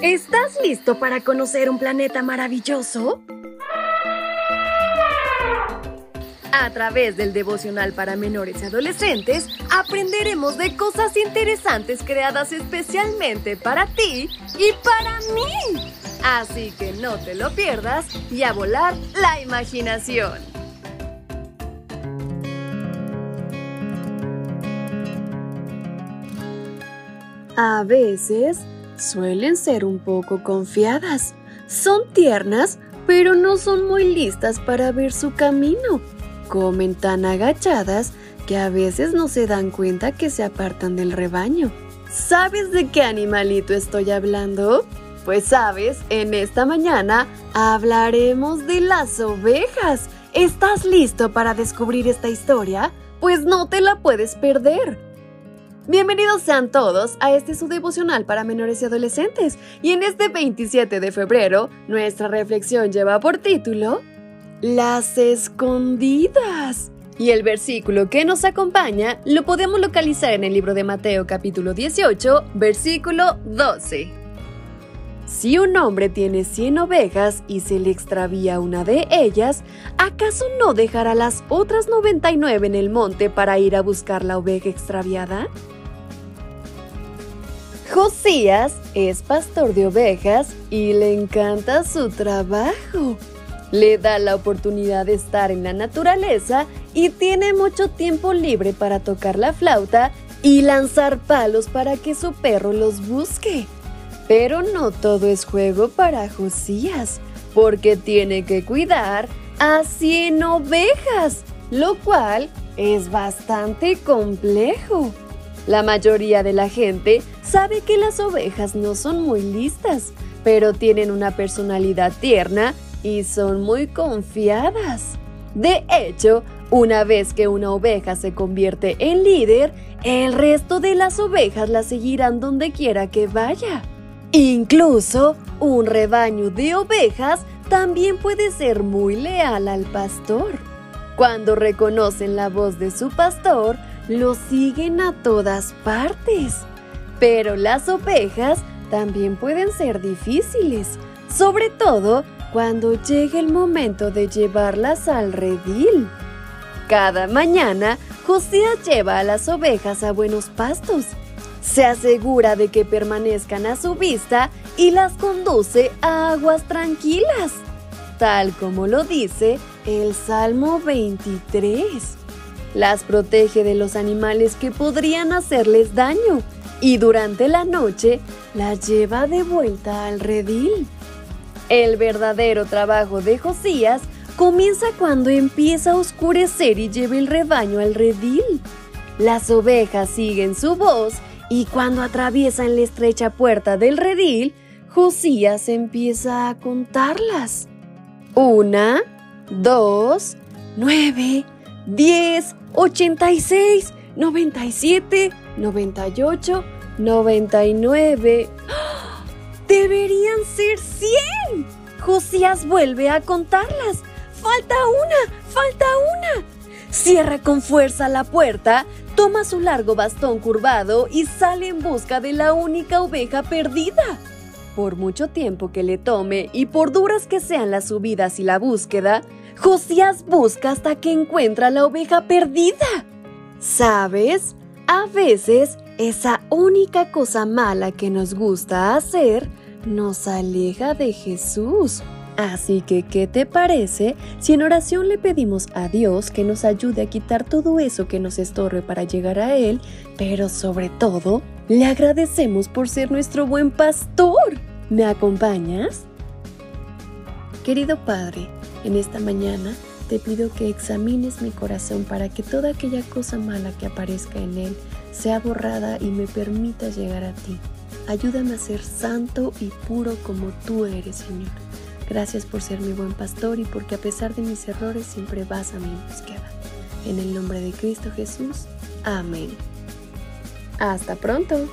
¿Estás listo para conocer un planeta maravilloso? A través del devocional para menores y adolescentes, aprenderemos de cosas interesantes creadas especialmente para ti y para mí. Así que no te lo pierdas y a volar la imaginación. A veces suelen ser un poco confiadas. Son tiernas, pero no son muy listas para ver su camino. Comen tan agachadas que a veces no se dan cuenta que se apartan del rebaño. ¿Sabes de qué animalito estoy hablando? Pues sabes, en esta mañana hablaremos de las ovejas. ¿Estás listo para descubrir esta historia? Pues no te la puedes perder. Bienvenidos sean todos a este su devocional para menores y adolescentes. Y en este 27 de febrero, nuestra reflexión lleva por título Las escondidas. Y el versículo que nos acompaña lo podemos localizar en el libro de Mateo capítulo 18, versículo 12. Si un hombre tiene 100 ovejas y se le extravía una de ellas, ¿acaso no dejará las otras 99 en el monte para ir a buscar la oveja extraviada? Josías es pastor de ovejas y le encanta su trabajo. Le da la oportunidad de estar en la naturaleza y tiene mucho tiempo libre para tocar la flauta y lanzar palos para que su perro los busque. Pero no todo es juego para Josías, porque tiene que cuidar a 100 ovejas, lo cual es bastante complejo. La mayoría de la gente sabe que las ovejas no son muy listas, pero tienen una personalidad tierna y son muy confiadas. De hecho, una vez que una oveja se convierte en líder, el resto de las ovejas la seguirán donde quiera que vaya. Incluso un rebaño de ovejas también puede ser muy leal al pastor. Cuando reconocen la voz de su pastor, lo siguen a todas partes. Pero las ovejas también pueden ser difíciles, sobre todo cuando llegue el momento de llevarlas al redil. Cada mañana, Josías lleva a las ovejas a buenos pastos. Se asegura de que permanezcan a su vista y las conduce a aguas tranquilas, tal como lo dice el Salmo 23 las protege de los animales que podrían hacerles daño y durante la noche las lleva de vuelta al redil. El verdadero trabajo de Josías comienza cuando empieza a oscurecer y lleva el rebaño al redil. Las ovejas siguen su voz y cuando atraviesan la estrecha puerta del redil, Josías empieza a contarlas. Una, dos, nueve, 10, 86, 97, 98, 99. ¡Deberían ser 100! Josías vuelve a contarlas. ¡Falta una! ¡Falta una! Cierra con fuerza la puerta, toma su largo bastón curvado y sale en busca de la única oveja perdida. Por mucho tiempo que le tome y por duras que sean las subidas y la búsqueda, Josías busca hasta que encuentra la oveja perdida. ¿Sabes? A veces esa única cosa mala que nos gusta hacer nos aleja de Jesús. Así que, ¿qué te parece si en oración le pedimos a Dios que nos ayude a quitar todo eso que nos estorbe para llegar a Él, pero sobre todo, le agradecemos por ser nuestro buen pastor? ¿Me acompañas? Querido Padre, en esta mañana te pido que examines mi corazón para que toda aquella cosa mala que aparezca en él sea borrada y me permita llegar a ti. Ayúdame a ser santo y puro como tú eres, Señor. Gracias por ser mi buen pastor y porque a pesar de mis errores siempre vas a mi búsqueda. En el nombre de Cristo Jesús. Amén. Hasta pronto.